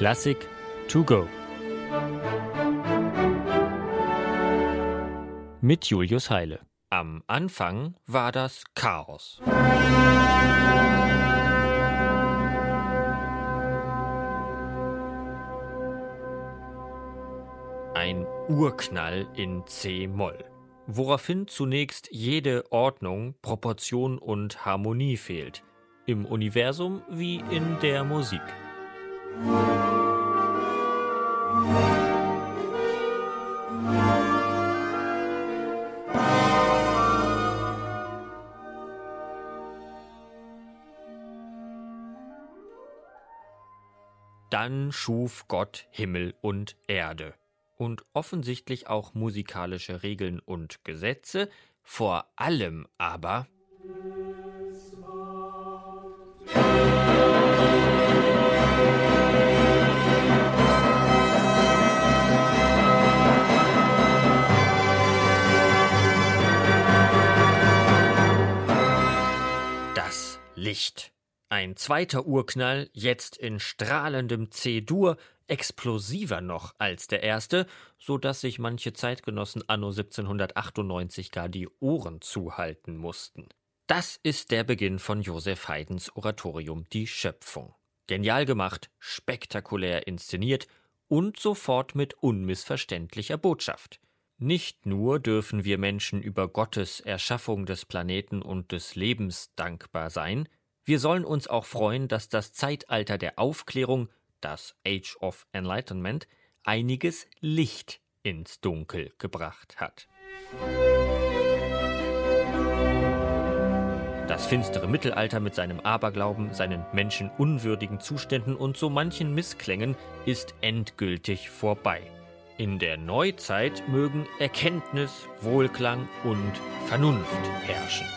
Klassik to go. Mit Julius Heile. Am Anfang war das Chaos. Ein Urknall in C-Moll, woraufhin zunächst jede Ordnung, Proportion und Harmonie fehlt, im Universum wie in der Musik. Dann schuf Gott Himmel und Erde und offensichtlich auch musikalische Regeln und Gesetze, vor allem aber Ein zweiter Urknall, jetzt in strahlendem C-Dur, explosiver noch als der erste, so dass sich manche Zeitgenossen anno 1798 gar die Ohren zuhalten mussten. Das ist der Beginn von Joseph Haydns Oratorium Die Schöpfung. Genial gemacht, spektakulär inszeniert und sofort mit unmissverständlicher Botschaft. Nicht nur dürfen wir Menschen über Gottes Erschaffung des Planeten und des Lebens dankbar sein, wir sollen uns auch freuen, dass das Zeitalter der Aufklärung, das Age of Enlightenment, einiges Licht ins Dunkel gebracht hat. Das finstere Mittelalter mit seinem Aberglauben, seinen menschenunwürdigen Zuständen und so manchen Missklängen ist endgültig vorbei. In der Neuzeit mögen Erkenntnis, Wohlklang und Vernunft herrschen.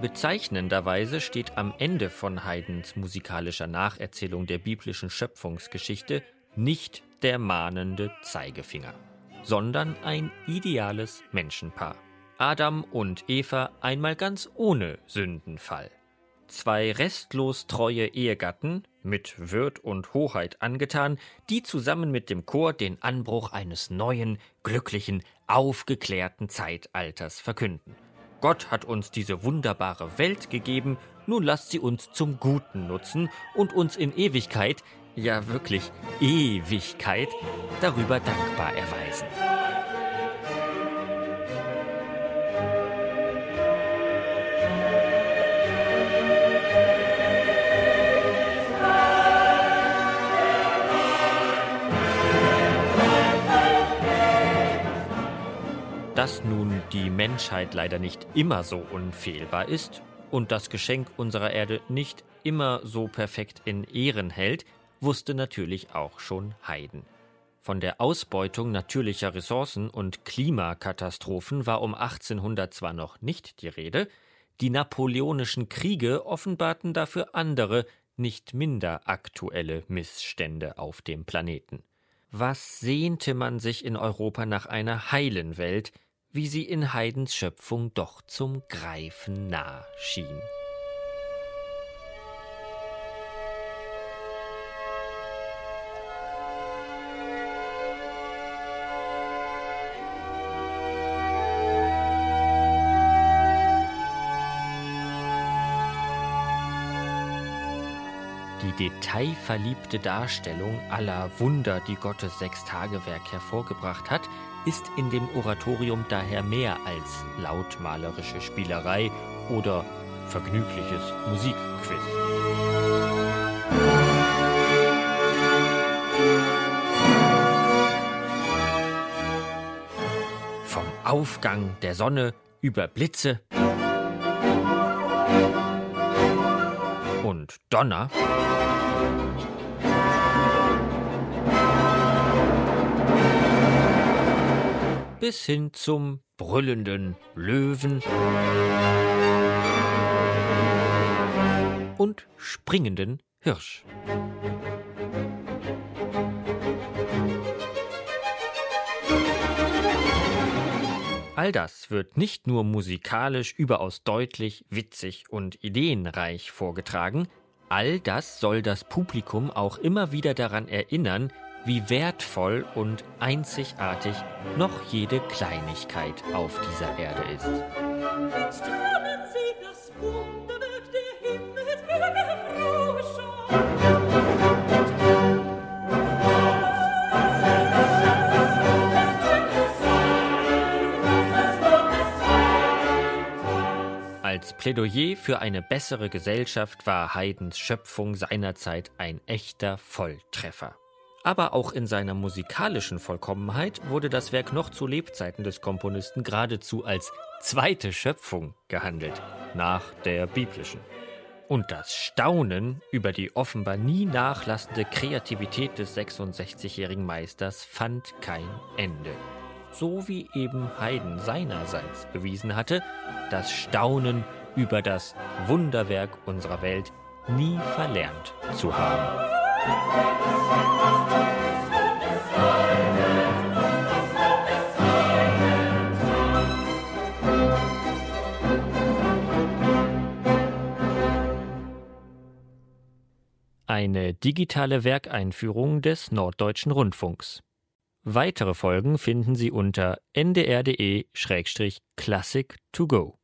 Bezeichnenderweise steht am Ende von Haydns musikalischer Nacherzählung der biblischen Schöpfungsgeschichte nicht der mahnende Zeigefinger, sondern ein ideales Menschenpaar. Adam und Eva einmal ganz ohne Sündenfall. Zwei restlos treue Ehegatten, mit Würd und Hoheit angetan, die zusammen mit dem Chor den Anbruch eines neuen, glücklichen, aufgeklärten Zeitalters verkünden. Gott hat uns diese wunderbare Welt gegeben, nun lasst sie uns zum Guten nutzen und uns in Ewigkeit, ja wirklich Ewigkeit, darüber dankbar erweisen. Dass nun die Menschheit leider nicht immer so unfehlbar ist und das Geschenk unserer Erde nicht immer so perfekt in Ehren hält, wusste natürlich auch schon Haydn. Von der Ausbeutung natürlicher Ressourcen und Klimakatastrophen war um 1800 zwar noch nicht die Rede, die napoleonischen Kriege offenbarten dafür andere, nicht minder aktuelle Missstände auf dem Planeten. Was sehnte man sich in Europa nach einer heilen Welt, wie sie in Haydns Schöpfung doch zum Greifen nah schien. Die detailverliebte Darstellung aller Wunder, die Gottes Sechstagewerk hervorgebracht hat, ist in dem Oratorium daher mehr als lautmalerische Spielerei oder vergnügliches Musikquiz. Vom Aufgang der Sonne über Blitze Donner. Bis hin zum brüllenden Löwen. Und springenden Hirsch. All das wird nicht nur musikalisch überaus deutlich, witzig und ideenreich vorgetragen, all das soll das Publikum auch immer wieder daran erinnern, wie wertvoll und einzigartig noch jede Kleinigkeit auf dieser Erde ist. Als Plädoyer für eine bessere Gesellschaft war Haydns Schöpfung seinerzeit ein echter Volltreffer. Aber auch in seiner musikalischen Vollkommenheit wurde das Werk noch zu Lebzeiten des Komponisten geradezu als zweite Schöpfung gehandelt, nach der biblischen. Und das Staunen über die offenbar nie nachlassende Kreativität des 66-jährigen Meisters fand kein Ende so wie eben Haydn seinerseits bewiesen hatte, das Staunen über das Wunderwerk unserer Welt nie verlernt zu haben. Eine digitale Werkeinführung des Norddeutschen Rundfunks. Weitere Folgen finden Sie unter ndr.de-classic to go.